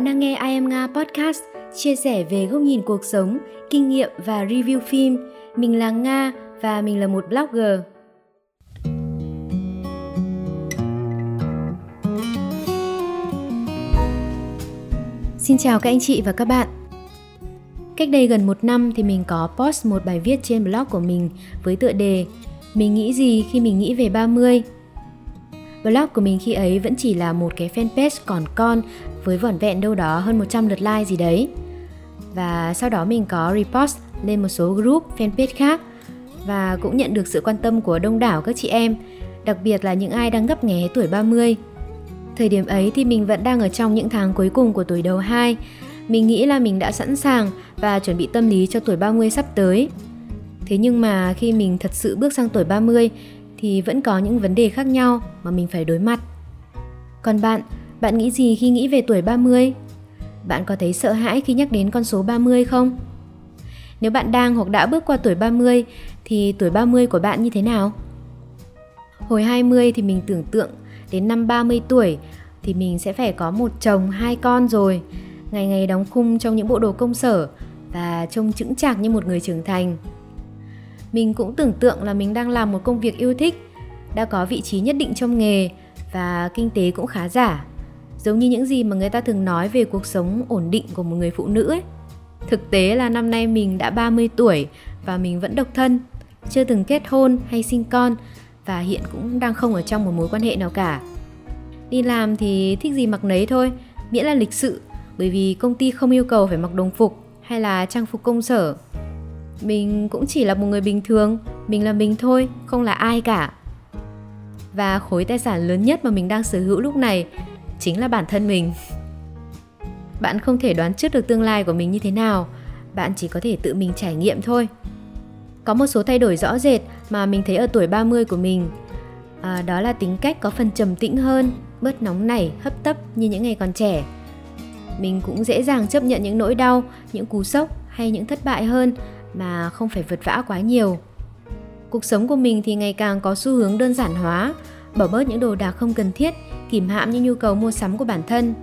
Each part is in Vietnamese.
Bạn đang nghe I Am Nga Podcast, chia sẻ về góc nhìn cuộc sống, kinh nghiệm và review phim. Mình là Nga và mình là một blogger. Xin chào các anh chị và các bạn. Cách đây gần một năm thì mình có post một bài viết trên blog của mình với tựa đề Mình nghĩ gì khi mình nghĩ về 30? Blog của mình khi ấy vẫn chỉ là một cái fanpage còn con với vỏn vẹn đâu đó hơn 100 lượt like gì đấy. Và sau đó mình có repost lên một số group fanpage khác và cũng nhận được sự quan tâm của đông đảo các chị em, đặc biệt là những ai đang gấp nghé tuổi 30. Thời điểm ấy thì mình vẫn đang ở trong những tháng cuối cùng của tuổi đầu 2. Mình nghĩ là mình đã sẵn sàng và chuẩn bị tâm lý cho tuổi 30 sắp tới. Thế nhưng mà khi mình thật sự bước sang tuổi 30 thì vẫn có những vấn đề khác nhau mà mình phải đối mặt. Còn bạn, bạn nghĩ gì khi nghĩ về tuổi 30? Bạn có thấy sợ hãi khi nhắc đến con số 30 không? Nếu bạn đang hoặc đã bước qua tuổi 30 thì tuổi 30 của bạn như thế nào? Hồi 20 thì mình tưởng tượng đến năm 30 tuổi thì mình sẽ phải có một chồng, hai con rồi, ngày ngày đóng khung trong những bộ đồ công sở và trông chững chạc như một người trưởng thành. Mình cũng tưởng tượng là mình đang làm một công việc yêu thích, đã có vị trí nhất định trong nghề và kinh tế cũng khá giả. Giống như những gì mà người ta thường nói về cuộc sống ổn định của một người phụ nữ ấy. Thực tế là năm nay mình đã 30 tuổi và mình vẫn độc thân, chưa từng kết hôn hay sinh con và hiện cũng đang không ở trong một mối quan hệ nào cả. Đi làm thì thích gì mặc nấy thôi, miễn là lịch sự, bởi vì công ty không yêu cầu phải mặc đồng phục hay là trang phục công sở. Mình cũng chỉ là một người bình thường, mình là mình thôi, không là ai cả. Và khối tài sản lớn nhất mà mình đang sở hữu lúc này chính là bản thân mình. Bạn không thể đoán trước được tương lai của mình như thế nào, bạn chỉ có thể tự mình trải nghiệm thôi. Có một số thay đổi rõ rệt mà mình thấy ở tuổi 30 của mình. À, đó là tính cách có phần trầm tĩnh hơn, bớt nóng nảy, hấp tấp như những ngày còn trẻ. Mình cũng dễ dàng chấp nhận những nỗi đau, những cú sốc hay những thất bại hơn mà không phải vật vã quá nhiều. Cuộc sống của mình thì ngày càng có xu hướng đơn giản hóa, bỏ bớt những đồ đạc không cần thiết, kìm hãm những nhu cầu mua sắm của bản thân.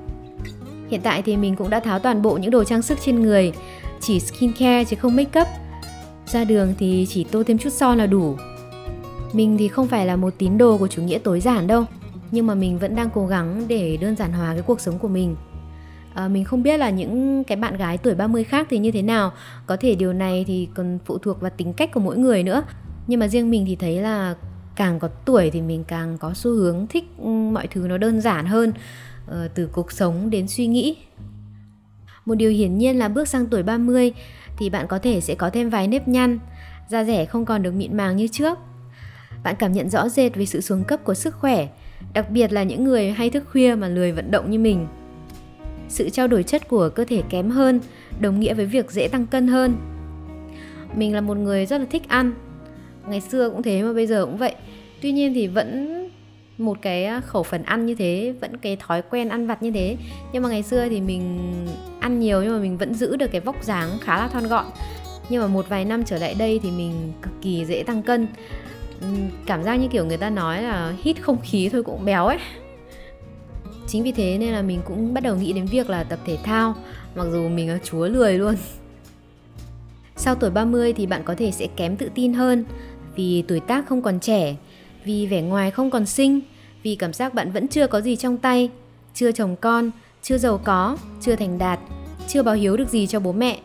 Hiện tại thì mình cũng đã tháo toàn bộ những đồ trang sức trên người, chỉ skincare chứ không make up. Ra đường thì chỉ tô thêm chút son là đủ. Mình thì không phải là một tín đồ của chủ nghĩa tối giản đâu, nhưng mà mình vẫn đang cố gắng để đơn giản hóa cái cuộc sống của mình. À, mình không biết là những cái bạn gái tuổi 30 khác thì như thế nào, có thể điều này thì còn phụ thuộc vào tính cách của mỗi người nữa. Nhưng mà riêng mình thì thấy là càng có tuổi thì mình càng có xu hướng thích ừ, mọi thứ nó đơn giản hơn ờ, từ cuộc sống đến suy nghĩ. Một điều hiển nhiên là bước sang tuổi 30 thì bạn có thể sẽ có thêm vài nếp nhăn, da rẻ không còn được mịn màng như trước. Bạn cảm nhận rõ rệt về sự xuống cấp của sức khỏe, đặc biệt là những người hay thức khuya mà lười vận động như mình. Sự trao đổi chất của cơ thể kém hơn, đồng nghĩa với việc dễ tăng cân hơn. Mình là một người rất là thích ăn, ngày xưa cũng thế mà bây giờ cũng vậy. Tuy nhiên thì vẫn một cái à, khẩu phần ăn như thế vẫn cái thói quen ăn vặt như thế. Nhưng mà ngày xưa thì mình ăn nhiều nhưng mà mình vẫn giữ được cái vóc dáng khá là thon gọn. Nhưng mà một vài năm trở lại đây thì mình cực kỳ dễ tăng cân. Cảm giác như kiểu người ta nói là hít không khí thôi cũng béo ấy chính vì thế nên là mình cũng bắt đầu nghĩ đến việc là tập thể thao mặc dù mình là chúa lười luôn sau tuổi 30 thì bạn có thể sẽ kém tự tin hơn vì tuổi tác không còn trẻ, vì vẻ ngoài không còn xinh, vì cảm giác bạn vẫn chưa có gì trong tay, chưa chồng con, chưa giàu có, chưa thành đạt, chưa báo hiếu được gì cho bố mẹ.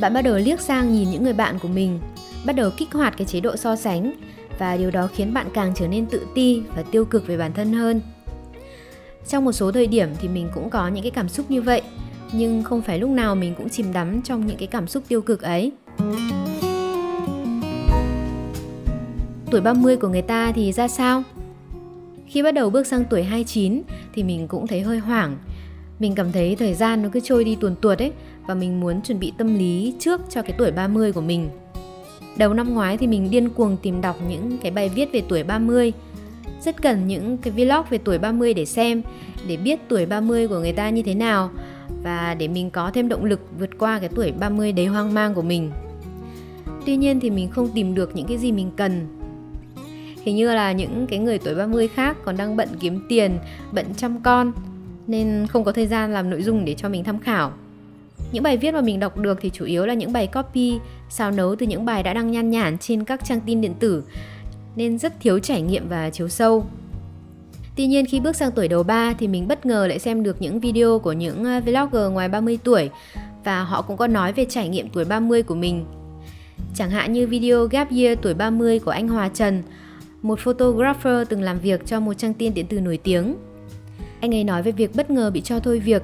Bạn bắt đầu liếc sang nhìn những người bạn của mình, bắt đầu kích hoạt cái chế độ so sánh và điều đó khiến bạn càng trở nên tự ti và tiêu cực về bản thân hơn. Trong một số thời điểm thì mình cũng có những cái cảm xúc như vậy, nhưng không phải lúc nào mình cũng chìm đắm trong những cái cảm xúc tiêu cực ấy. tuổi 30 của người ta thì ra sao? Khi bắt đầu bước sang tuổi 29 thì mình cũng thấy hơi hoảng. Mình cảm thấy thời gian nó cứ trôi đi tuồn tuột ấy và mình muốn chuẩn bị tâm lý trước cho cái tuổi 30 của mình. Đầu năm ngoái thì mình điên cuồng tìm đọc những cái bài viết về tuổi 30. Rất cần những cái vlog về tuổi 30 để xem, để biết tuổi 30 của người ta như thế nào và để mình có thêm động lực vượt qua cái tuổi 30 đầy hoang mang của mình. Tuy nhiên thì mình không tìm được những cái gì mình cần Hình như là những cái người tuổi 30 khác còn đang bận kiếm tiền, bận chăm con nên không có thời gian làm nội dung để cho mình tham khảo. Những bài viết mà mình đọc được thì chủ yếu là những bài copy, sao nấu từ những bài đã đăng nhan nhản trên các trang tin điện tử nên rất thiếu trải nghiệm và chiếu sâu. Tuy nhiên khi bước sang tuổi đầu 3 thì mình bất ngờ lại xem được những video của những à, vlogger ngoài 30 tuổi và họ cũng có nói về trải nghiệm tuổi 30 của mình. Chẳng hạn như video Gap Year tuổi 30 của anh Hòa Trần, một photographer từng làm việc cho một trang tin điện tử nổi tiếng. Anh ấy nói về việc bất ngờ bị cho thôi việc,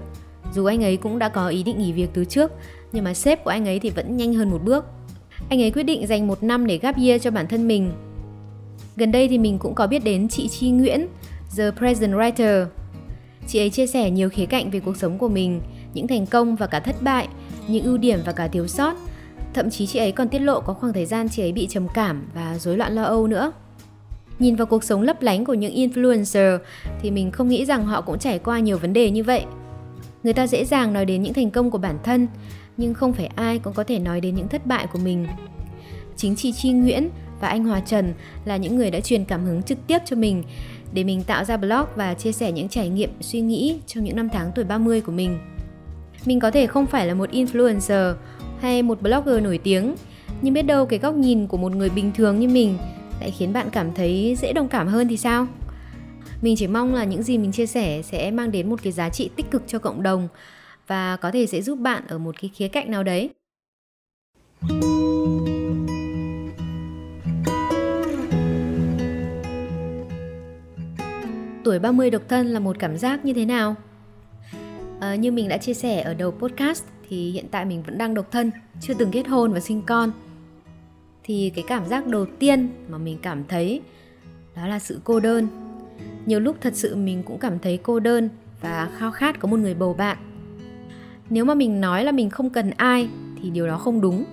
dù anh ấy cũng đã có ý định nghỉ việc từ trước, nhưng mà sếp của anh ấy thì vẫn nhanh hơn một bước. Anh ấy quyết định dành một năm để gap year cho bản thân mình. Gần đây thì mình cũng có biết đến chị Chi Nguyễn, The Present Writer. Chị ấy chia sẻ nhiều khía cạnh về cuộc sống của mình, những thành công và cả thất bại, những ưu điểm và cả thiếu sót. Thậm chí chị ấy còn tiết lộ có khoảng thời gian chị ấy bị trầm cảm và rối loạn lo âu nữa. Nhìn vào cuộc sống lấp lánh của những influencer thì mình không nghĩ rằng họ cũng trải qua nhiều vấn đề như vậy. Người ta dễ dàng nói đến những thành công của bản thân, nhưng không phải ai cũng có thể nói đến những thất bại của mình. Chính chị Chi Nguyễn và anh Hòa Trần là những người đã truyền cảm hứng trực tiếp cho mình để mình tạo ra blog và chia sẻ những trải nghiệm, suy nghĩ trong những năm tháng tuổi 30 của mình. Mình có thể không phải là một influencer hay một blogger nổi tiếng, nhưng biết đâu cái góc nhìn của một người bình thường như mình lại khiến bạn cảm thấy dễ đồng cảm hơn thì sao? Mình chỉ mong là những gì mình chia sẻ sẽ mang đến một cái giá trị tích cực cho cộng đồng và có thể sẽ giúp bạn ở một cái khía cạnh nào đấy. Tuổi 30 độc thân là một cảm giác như thế nào? À, như mình đã chia sẻ ở đầu podcast thì hiện tại mình vẫn đang độc thân, chưa từng kết hôn và sinh con. Thì cái cảm giác đầu tiên mà mình cảm thấy đó là sự cô đơn. Nhiều lúc thật sự mình cũng cảm thấy cô đơn và khao khát có một người bầu bạn. Nếu mà mình nói là mình không cần ai thì điều đó không đúng.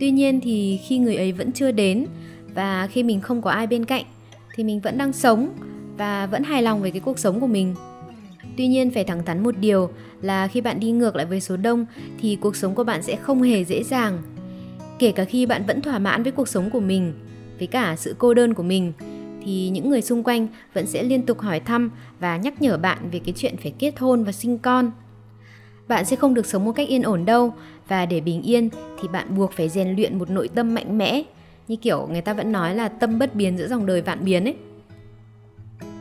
Tuy nhiên thì khi người ấy vẫn chưa đến và khi mình không có ai bên cạnh thì mình vẫn đang sống và vẫn hài lòng với cái cuộc sống của mình. Tuy nhiên, phải thẳng thắn một điều là khi bạn đi ngược lại với số đông thì cuộc sống của bạn sẽ không hề dễ dàng. Kể cả khi bạn vẫn thỏa mãn với cuộc sống của mình, với cả sự cô đơn của mình, thì những người xung quanh vẫn sẽ liên tục hỏi thăm và nhắc nhở bạn về cái chuyện phải kết hôn và sinh con. Bạn sẽ không được sống một cách yên ổn đâu và để bình yên thì bạn buộc phải rèn luyện một nội tâm mạnh mẽ, như kiểu người ta vẫn nói là tâm bất biến giữa dòng đời vạn biến ấy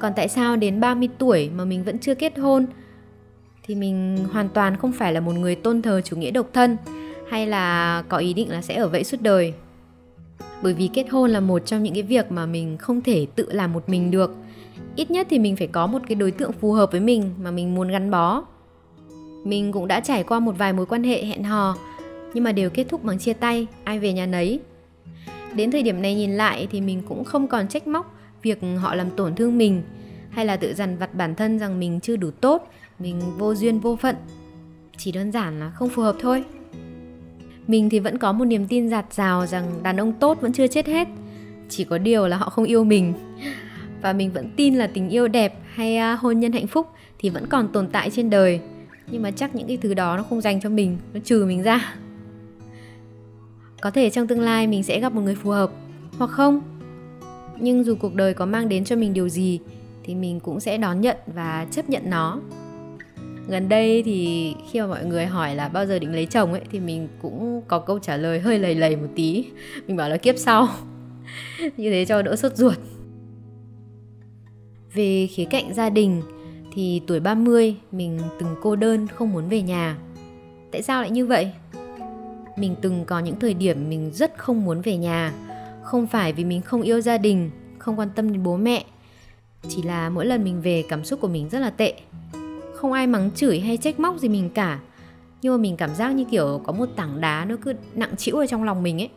còn tại sao đến 30 tuổi mà mình vẫn chưa kết hôn? Thì mình hoàn toàn không phải là một người tôn thờ chủ nghĩa độc thân hay là có ý định là sẽ ở vậy suốt đời. Bởi vì kết hôn là một trong những cái việc mà mình không thể tự làm một mình được. Ít nhất thì mình phải có một cái đối tượng phù hợp với mình mà mình muốn gắn bó. Mình cũng đã trải qua một vài mối quan hệ hẹn hò nhưng mà đều kết thúc bằng chia tay, ai về nhà nấy. Đến thời điểm này nhìn lại thì mình cũng không còn trách móc việc họ làm tổn thương mình, hay là tự dằn vặt bản thân rằng mình chưa đủ tốt, mình vô duyên vô phận. Chỉ đơn giản là không phù hợp thôi. Mình thì vẫn có một niềm tin giạt rào rằng đàn ông tốt vẫn chưa chết hết. Chỉ có điều là họ không yêu mình. Và mình vẫn tin là tình yêu đẹp hay à, hôn nhân hạnh phúc thì vẫn còn tồn tại trên đời. Nhưng mà chắc những cái thứ đó nó không dành cho mình, nó trừ mình ra. Có thể trong tương lai mình sẽ gặp một người phù hợp, hoặc không? Nhưng dù cuộc đời có mang đến cho mình điều gì, thì mình cũng sẽ đón nhận và chấp nhận nó. Gần đây thì khi mà mọi người hỏi là bao giờ định lấy chồng ấy, thì mình cũng có câu trả lời hơi lầy lầy một tí. Mình bảo là kiếp sau. Như thế cho đỡ sốt ruột. Về khía cạnh gia đình, thì tuổi 30 mình từng cô đơn, không muốn về nhà. Tại sao lại như vậy? Mình từng có những thời điểm mình rất không muốn về nhà không phải vì mình không yêu gia đình, không quan tâm đến bố mẹ, chỉ là mỗi lần mình về cảm xúc của mình rất là tệ. Không ai mắng chửi hay trách móc gì mình cả, nhưng mà mình cảm giác như kiểu có một tảng đá nó cứ nặng trĩu ở trong lòng mình ấy.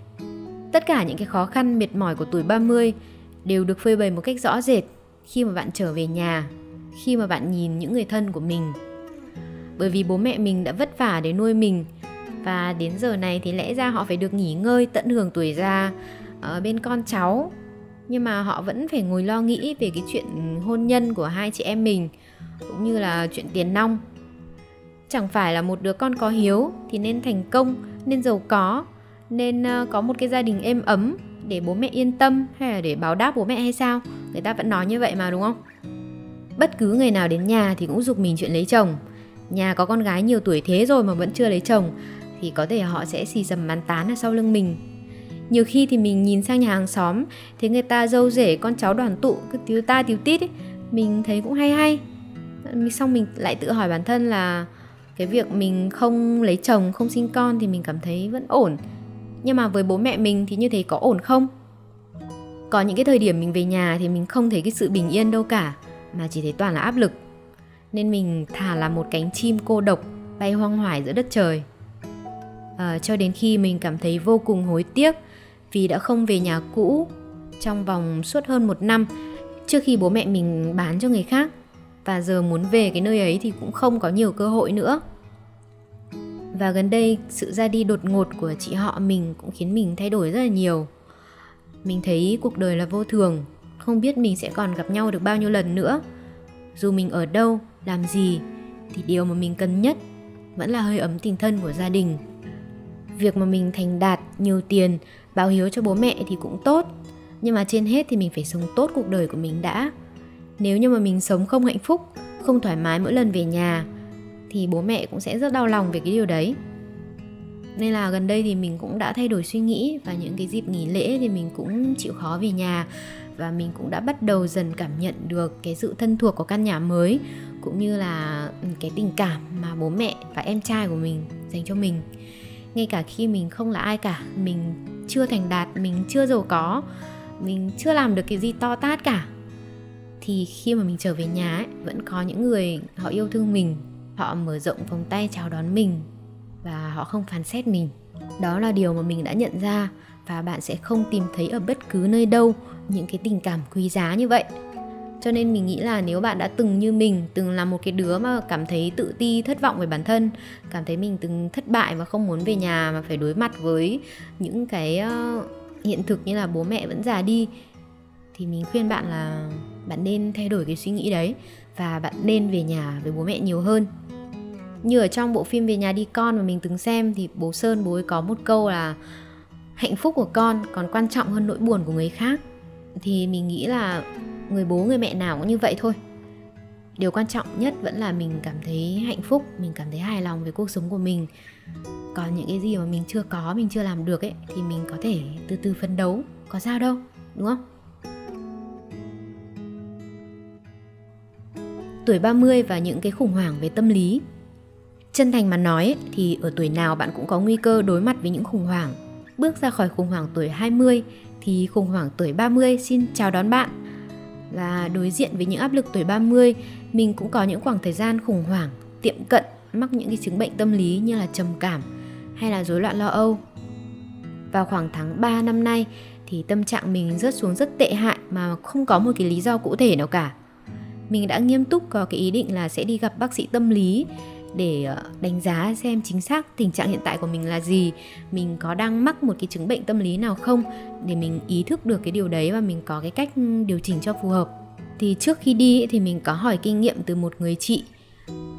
Tất cả những cái khó khăn mệt mỏi của tuổi 30 đều được phơi bày một cách rõ rệt khi mà bạn trở về nhà, khi mà bạn nhìn những người thân của mình. Bởi vì bố mẹ mình đã vất vả để nuôi mình và đến giờ này thì lẽ ra họ phải được nghỉ ngơi tận hưởng tuổi già ở bên con cháu. Nhưng mà họ vẫn phải ngồi lo nghĩ về cái chuyện hôn nhân của hai chị em mình, cũng như là chuyện tiền nong. Chẳng phải là một đứa con có hiếu thì nên thành công, nên giàu có, nên ờ, có một cái gia đình êm ấm để bố mẹ yên tâm hay là để báo đáp bố mẹ hay sao? Người ta vẫn nói như vậy mà, đúng không? Bất cứ người nào đến nhà thì cũng giục mình chuyện lấy chồng. Nhà có con gái nhiều tuổi thế rồi mà vẫn chưa lấy chồng thì có thể họ sẽ xì dầm bàn tán ở sau lưng mình nhiều khi thì mình nhìn sang nhà hàng xóm thấy người ta dâu rể con cháu đoàn tụ cứ tiếu ta tiếu tít ấy mình thấy cũng hay hay. Xong mình lại tự hỏi bản thân là cái việc mình không lấy chồng không sinh con thì mình cảm thấy vẫn ổn. Nhưng mà với bố mẹ mình thì như thế có ổn không? Có những cái thời điểm mình về nhà thì mình không thấy cái sự bình yên đâu cả mà chỉ thấy toàn là áp lực. Nên mình thà là một cánh chim cô độc bay hoang hoải giữa đất trời. À, cho đến khi mình cảm thấy vô cùng hối tiếc vì đã không về nhà cũ trong vòng suốt hơn một năm, trước khi bố mẹ mình bán cho người khác. Và giờ muốn về cái nơi ấy thì cũng không có nhiều cơ hội nữa. Và gần đây, sự ra đi đột ngột của chị họ mình cũng khiến mình thay đổi rất là nhiều. Mình thấy cuộc đời là vô thường, không biết mình sẽ còn gặp nhau được bao nhiêu lần nữa. Dù mình ở đâu, làm gì, thì điều mà mình cần nhất vẫn là hơi ấm tình thân của gia đình. Việc mà mình thành đạt, nhiều tiền báo hiếu cho bố mẹ thì cũng tốt. Nhưng mà trên hết thì mình phải sống tốt cuộc đời của mình đã. Nếu như mà mình sống không hạnh phúc, không thoải mái mỗi lần về nhà, thì bố mẹ cũng sẽ rất đau lòng về cái điều đấy. Nên là gần đây thì mình cũng đã thay đổi suy nghĩ và những cái dịp nghỉ lễ thì mình cũng chịu khó về nhà và mình cũng đã bắt đầu dần cảm nhận được cái sự thân thuộc của căn nhà mới, cũng như là ừ, cái tình cảm mà bố mẹ và em trai của mình dành cho mình. Ngay cả khi mình không là ai cả, mình chưa thành đạt mình chưa giàu có mình chưa làm được cái gì to tát cả thì khi mà mình trở về nhà ấy, vẫn có những người họ yêu thương mình họ mở rộng vòng tay chào đón mình và họ không phán xét mình. Đó là điều mà mình đã nhận ra và bạn sẽ không tìm thấy ở bất cứ nơi đâu những cái tình cảm quý giá như vậy cho nên mình nghĩ là nếu bạn đã từng như mình, từng là một cái đứa mà cảm thấy tự ti, thất vọng về bản thân, cảm thấy mình từng thất bại và không muốn về nhà mà phải đối mặt với những cái ờ, hiện thực như là bố mẹ vẫn già đi, thì mình khuyên bạn là bạn nên thay đổi cái suy nghĩ đấy và bạn nên về nhà với bố mẹ nhiều hơn. Như ở trong bộ phim về nhà đi con mà mình từng xem thì bố sơn, bố ấy có một câu là hạnh phúc của con còn quan trọng hơn nỗi buồn của người khác thì mình nghĩ là người bố, người mẹ nào cũng như vậy thôi. Điều quan trọng nhất vẫn là mình cảm thấy hạnh phúc, mình cảm thấy hài lòng với cuộc sống của mình. Còn những cái gì mà mình chưa có, mình chưa làm được ấy, thì mình có thể từ từ phấn đấu. Có sao đâu, đúng không? Tuổi 30 và những cái khủng hoảng về tâm lý. Chân thành mà nói thì ở tuổi nào bạn cũng có nguy cơ đối mặt với những khủng hoảng. Bước ra khỏi khủng hoảng tuổi 20 thì khủng hoảng tuổi 30 xin chào đón bạn. Và đối diện với những áp lực tuổi 30, mình cũng có những khoảng thời gian khủng hoảng, tiệm cận mắc những cái chứng bệnh tâm lý như là trầm cảm hay là rối loạn lo âu. Vào khoảng tháng 3 năm nay thì tâm trạng mình rớt xuống rất tệ hại mà không có một cái lý do cụ thể nào cả. Mình đã nghiêm túc có cái ý định là sẽ đi gặp bác sĩ tâm lý để ờ, đánh giá xem chính xác tình trạng hiện tại của mình là gì. Mình có đang mắc một cái chứng bệnh tâm lý nào không để mình ý thức được cái điều đấy và mình có cái cách ừ, điều chỉnh cho phù hợp. Thì trước khi đi thì mình có hỏi kinh nghiệm từ một người chị.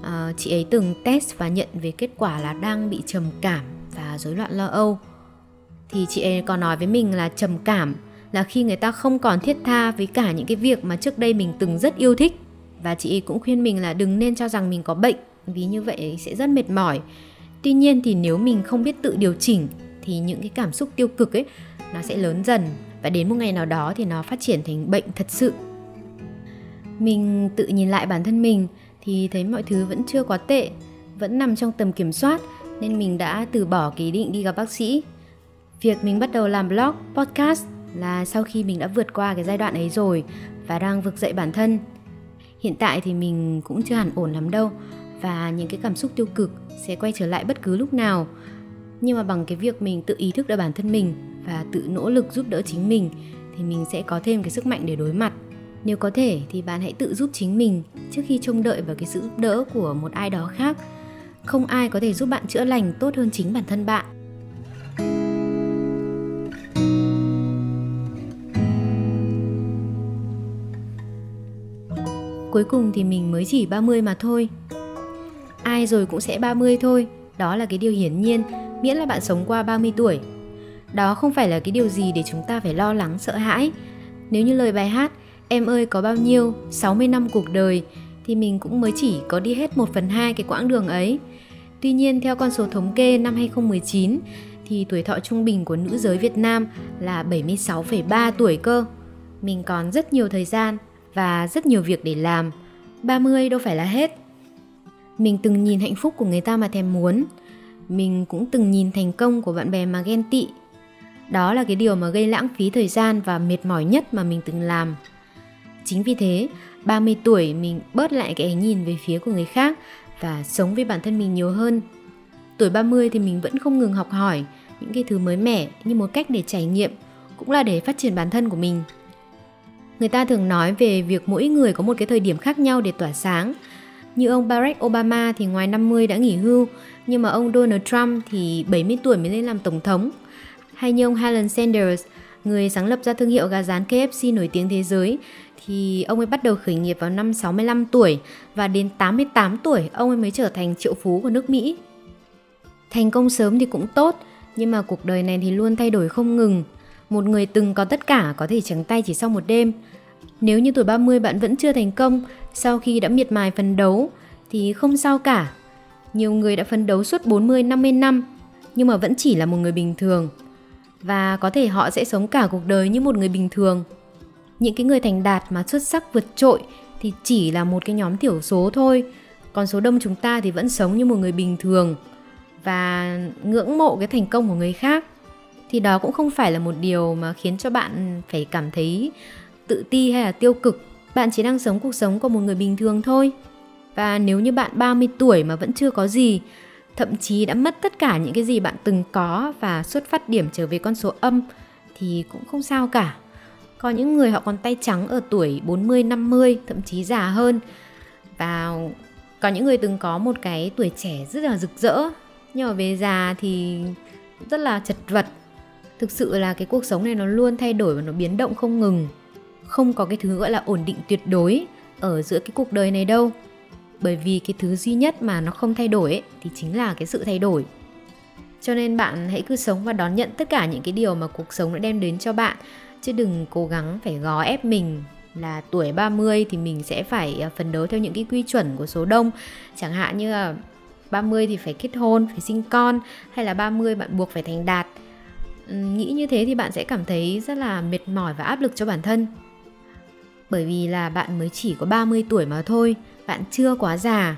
À, chị ấy từng test và nhận về kết quả là đang bị trầm cảm và rối loạn lo âu. Thì chị ấy có nói với mình là trầm cảm là khi người ta không còn thiết tha với cả những cái việc mà trước đây mình từng rất yêu thích. Và chị ấy cũng khuyên mình là đừng nên cho rằng mình có bệnh vì như vậy sẽ rất mệt mỏi. Tuy nhiên thì nếu mình không biết tự điều chỉnh, thì những cái cảm xúc tiêu cực ấy, nó sẽ lớn dần. Và đến một ngày nào đó thì nó phát triển thành bệnh thật sự. Mình tự nhìn lại bản thân mình thì thấy mọi thứ vẫn chưa quá tệ, vẫn nằm trong tầm kiểm soát, nên mình đã từ bỏ cái ý định đi gặp bác sĩ. Việc mình bắt đầu làm blog, podcast là sau khi mình đã vượt qua cái giai đoạn ấy rồi và đang vực dậy bản thân. Hiện tại thì mình cũng chưa hẳn ổn lắm đâu và những cái cảm xúc tiêu cực sẽ quay trở lại bất cứ lúc nào. Nhưng mà bằng cái việc mình tự ý thức được bản thân mình và tự nỗ lực giúp đỡ chính mình thì mình sẽ có thêm cái sức mạnh để đối mặt. Nếu có thể thì bạn hãy tự giúp chính mình trước khi trông đợi vào cái sự giúp đỡ của một ai đó khác. Không ai có thể giúp bạn chữa lành tốt hơn chính bản thân bạn. Cuối cùng thì mình mới chỉ 30 mà thôi ai rồi cũng sẽ 30 thôi, đó là cái điều hiển nhiên, miễn là bạn sống qua 30 tuổi. Đó không phải là cái điều gì để chúng ta phải lo lắng sợ hãi. Nếu như lời bài hát em ơi có bao nhiêu 60 năm cuộc đời thì mình cũng mới chỉ có đi hết 1 phần 2 cái quãng đường ấy. Tuy nhiên theo con số thống kê năm 2019 thì tuổi thọ trung bình của nữ giới Việt Nam là 76,3 tuổi cơ. Mình còn rất nhiều thời gian và rất nhiều việc để làm. 30 đâu phải là hết. Mình từng nhìn hạnh phúc của người ta mà thèm muốn. Mình cũng từng nhìn thành công của bạn bè mà ghen tị. Đó là cái điều mà gây lãng phí thời gian và mệt mỏi nhất mà mình từng làm. Chính vì thế, 30 tuổi mình bớt lại cái ánh nhìn về phía của người khác và sống với bản thân mình nhiều hơn. Tuổi 30 thì mình vẫn không ngừng học hỏi những cái thứ mới mẻ như một cách để trải nghiệm, cũng là để phát triển bản thân của mình. Người ta thường nói về việc mỗi người có một cái thời điểm khác nhau để tỏa sáng. Như ông Barack Obama thì ngoài 50 đã nghỉ hưu, nhưng mà ông Donald Trump thì 70 tuổi mới lên làm tổng thống. Hay như ông Alan Sanders, người sáng lập ra thương hiệu gà rán KFC nổi tiếng thế giới, thì ông ấy bắt đầu khởi nghiệp vào năm 65 tuổi và đến 88 tuổi ông ấy mới trở thành triệu phú của nước Mỹ. Thành công sớm thì cũng tốt, nhưng mà cuộc đời này thì luôn thay đổi không ngừng. Một người từng có tất cả có thể trắng tay chỉ sau một đêm. Nếu như tuổi 30 bạn vẫn chưa thành công sau khi đã miệt mài phấn đấu thì không sao cả. Nhiều người đã phấn đấu suốt 40 50 năm, nhưng mà vẫn chỉ là một người bình thường. Và có thể họ sẽ sống cả cuộc đời như một người bình thường những cái người thành đạt mà xuất sắc vượt trội thì chỉ là một cái nhóm thiểu số thôi còn số đông chúng ta thì vẫn sống như một người bình thường và ngưỡng mộ cái thành công của người khác thì đó cũng không phải là một điều mà khiến cho bạn phải cảm thấy tự ti hay là tiêu cực bạn chỉ đang sống cuộc sống của một người bình thường thôi và nếu như bạn 30 tuổi mà vẫn chưa có gì thậm chí đã mất tất cả những cái gì bạn từng có và xuất phát điểm trở về con số âm thì cũng không sao cả có những người họ còn tay trắng ở tuổi 40, 50, thậm chí già hơn. Và có những người từng có một cái tuổi trẻ rất là rực rỡ nhưng mà về già thì rất là chật vật. Thực sự là cái cuộc sống này nó luôn thay đổi và nó biến động không ngừng. Không có cái thứ gọi là ổn định tuyệt đối ở giữa cái cuộc đời này đâu. Bởi vì cái thứ duy nhất mà nó không thay đổi ấy, thì chính là cái sự thay đổi. Cho nên bạn hãy cứ sống và đón nhận tất cả những cái điều mà cuộc sống đã đem đến cho bạn chứ đừng cố gắng phải gò ép mình là tuổi 30 thì mình sẽ phải à, phấn đấu theo những cái quy chuẩn của số đông chẳng hạn như là 30 thì phải kết hôn, phải sinh con hay là 30 bạn buộc phải thành đạt nghĩ như thế thì bạn sẽ cảm thấy rất là mệt mỏi và áp lực cho bản thân bởi vì là bạn mới chỉ có 30 tuổi mà thôi bạn chưa quá già.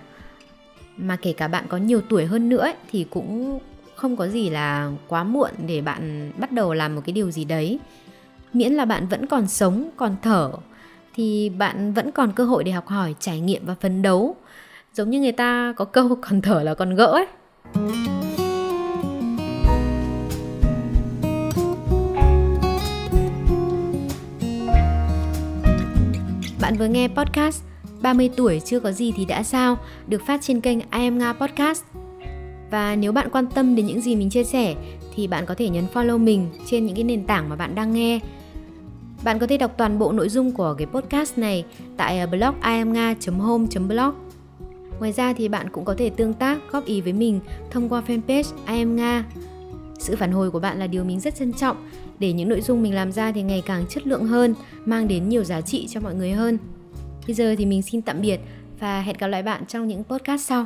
Mà kể cả bạn có nhiều tuổi hơn nữa ấy, thì cũng không có gì là quá muộn để bạn bắt đầu làm một cái điều gì đấy. Miễn là bạn vẫn còn sống còn thở thì bạn vẫn còn cơ hội để học hỏi trải nghiệm và phấn đấu. Giống như người ta có câu còn thở là còn gỡ ấy. Bạn vừa nghe podcast 30 tuổi chưa có gì thì đã sao, được phát trên kênh I Am Nga Podcast. Và nếu bạn quan tâm đến những gì mình chia sẻ, thì bạn có thể nhấn follow mình trên những cái nền tảng mà bạn đang nghe bạn có thể đọc toàn bộ nội dung của cái podcast này tại ờ, blog iamnga.home.blog. Ngoài ra thì bạn cũng có thể tương tác, góp ý với mình thông qua fanpage I am Nga. Sự phản hồi của bạn là điều mình rất trân trọng để những nội dung mình làm ra thì ngày càng chất lượng hơn, mang đến nhiều giá trị cho mọi người hơn. Bây giờ thì mình xin tạm biệt và hẹn gặp lại bạn trong những podcast sau.